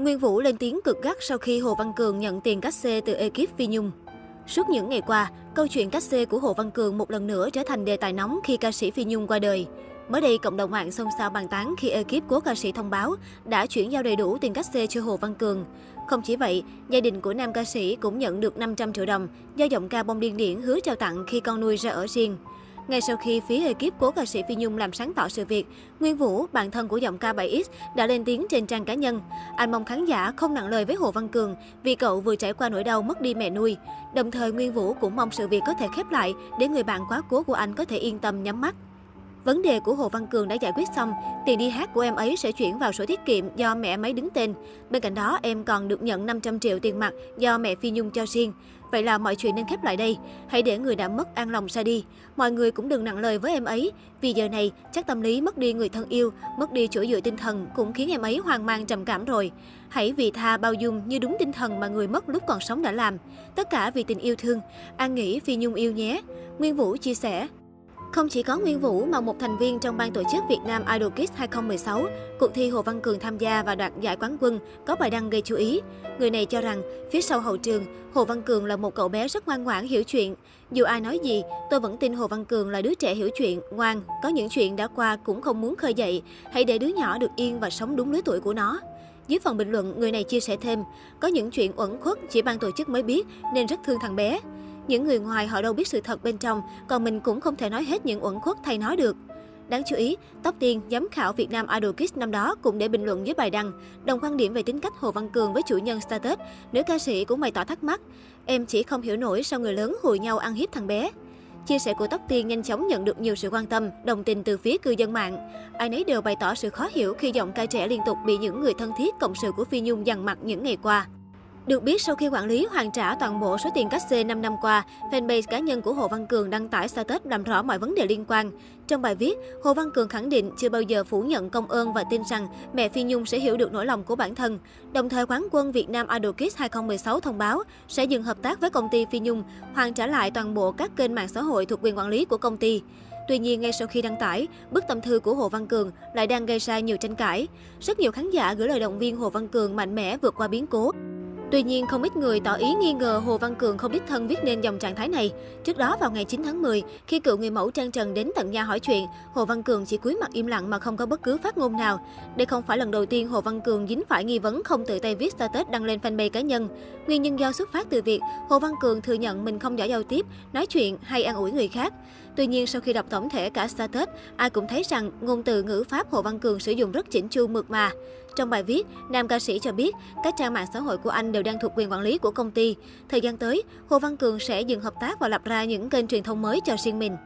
Nguyên Vũ lên tiếng cực gắt sau khi Hồ Văn Cường nhận tiền cắt xê từ ekip Phi Nhung. Suốt những ngày qua, câu chuyện cắt xê của Hồ Văn Cường một lần nữa trở thành đề tài nóng khi ca sĩ Phi Nhung qua đời. Mới đây, cộng đồng mạng xôn xao bàn tán khi ekip của ca sĩ thông báo đã chuyển giao đầy đủ tiền cắt xê cho Hồ Văn Cường. Không chỉ vậy, gia đình của nam ca sĩ cũng nhận được 500 triệu đồng do giọng ca bông điên điển hứa trao tặng khi con nuôi ra ở riêng. Ngay sau khi phía ekip của ca sĩ Phi Nhung làm sáng tỏ sự việc, Nguyên Vũ, bạn thân của giọng ca 7X, đã lên tiếng trên trang cá nhân. Anh mong khán giả không nặng lời với Hồ Văn Cường vì cậu vừa trải qua nỗi đau mất đi mẹ nuôi. Đồng thời Nguyên Vũ cũng mong sự việc có thể khép lại để người bạn quá cố của anh có thể yên tâm nhắm mắt. Vấn đề của Hồ Văn Cường đã giải quyết xong, tiền đi hát của em ấy sẽ chuyển vào sổ tiết kiệm do mẹ em ấy đứng tên. Bên cạnh đó, em còn được nhận 500 triệu tiền mặt do mẹ Phi Nhung cho riêng. Vậy là mọi chuyện nên khép lại đây. Hãy để người đã mất an lòng ra đi. Mọi người cũng đừng nặng lời với em ấy. Vì giờ này, chắc tâm lý mất đi người thân yêu, mất đi chỗ dựa tinh thần cũng khiến em ấy hoang mang trầm cảm rồi. Hãy vì tha bao dung như đúng tinh thần mà người mất lúc còn sống đã làm. Tất cả vì tình yêu thương. An nghĩ Phi Nhung yêu nhé. Nguyên Vũ chia sẻ. Không chỉ có Nguyên Vũ mà một thành viên trong ban tổ chức Việt Nam Idol Kids 2016, cuộc thi Hồ Văn Cường tham gia và đoạt giải quán quân có bài đăng gây chú ý. Người này cho rằng, phía sau hậu trường, Hồ Văn Cường là một cậu bé rất ngoan ngoãn hiểu chuyện. Dù ai nói gì, tôi vẫn tin Hồ Văn Cường là đứa trẻ hiểu chuyện, ngoan, có những chuyện đã qua cũng không muốn khơi dậy. Hãy để đứa nhỏ được yên và sống đúng lứa tuổi của nó. Dưới phần bình luận, người này chia sẻ thêm, có những chuyện uẩn khuất chỉ ban tổ chức mới biết nên rất thương thằng bé. Những người ngoài họ đâu biết sự thật bên trong, còn mình cũng không thể nói hết những uẩn khuất thay nói được. Đáng chú ý, Tóc Tiên, giám khảo Việt Nam Idol Kids năm đó cũng để bình luận dưới bài đăng, đồng quan điểm về tính cách Hồ Văn Cường với chủ nhân status. Nữ ca sĩ cũng bày tỏ thắc mắc, em chỉ không hiểu nổi sao người lớn hùi nhau ăn hiếp thằng bé. Chia sẻ của Tóc Tiên nhanh chóng nhận được nhiều sự quan tâm, đồng tình từ phía cư dân mạng. Ai nấy đều bày tỏ sự khó hiểu khi giọng ca trẻ liên tục bị những người thân thiết cộng sự của Phi Nhung dằn mặt những ngày qua. Được biết, sau khi quản lý hoàn trả toàn bộ số tiền cách xê 5 năm qua, fanpage cá nhân của Hồ Văn Cường đăng tải status làm rõ mọi vấn đề liên quan. Trong bài viết, Hồ Văn Cường khẳng định chưa bao giờ phủ nhận công ơn và tin rằng mẹ Phi Nhung sẽ hiểu được nỗi lòng của bản thân. Đồng thời, quán quân Việt Nam Idol Kids 2016 thông báo sẽ dừng hợp tác với công ty Phi Nhung, hoàn trả lại toàn bộ các kênh mạng xã hội thuộc quyền quản lý của công ty. Tuy nhiên, ngay sau khi đăng tải, bức tâm thư của Hồ Văn Cường lại đang gây ra nhiều tranh cãi. Rất nhiều khán giả gửi lời động viên Hồ Văn Cường mạnh mẽ vượt qua biến cố. Tuy nhiên, không ít người tỏ ý nghi ngờ Hồ Văn Cường không đích thân viết nên dòng trạng thái này. Trước đó vào ngày 9 tháng 10, khi cựu người mẫu Trang Trần đến tận nhà hỏi chuyện, Hồ Văn Cường chỉ cúi mặt im lặng mà không có bất cứ phát ngôn nào. Đây không phải lần đầu tiên Hồ Văn Cường dính phải nghi vấn không tự tay viết status đăng lên fanpage cá nhân. Nguyên nhân do xuất phát từ việc Hồ Văn Cường thừa nhận mình không giỏi giao tiếp, nói chuyện hay an ủi người khác. Tuy nhiên, sau khi đọc tổng thể cả status, ai cũng thấy rằng ngôn từ ngữ pháp Hồ Văn Cường sử dụng rất chỉnh chu mượt mà. Trong bài viết, nam ca sĩ cho biết các trang mạng xã hội của anh đều đang thuộc quyền quản lý của công ty. Thời gian tới, Hồ Văn Cường sẽ dừng hợp tác và lập ra những kênh truyền thông mới cho riêng mình.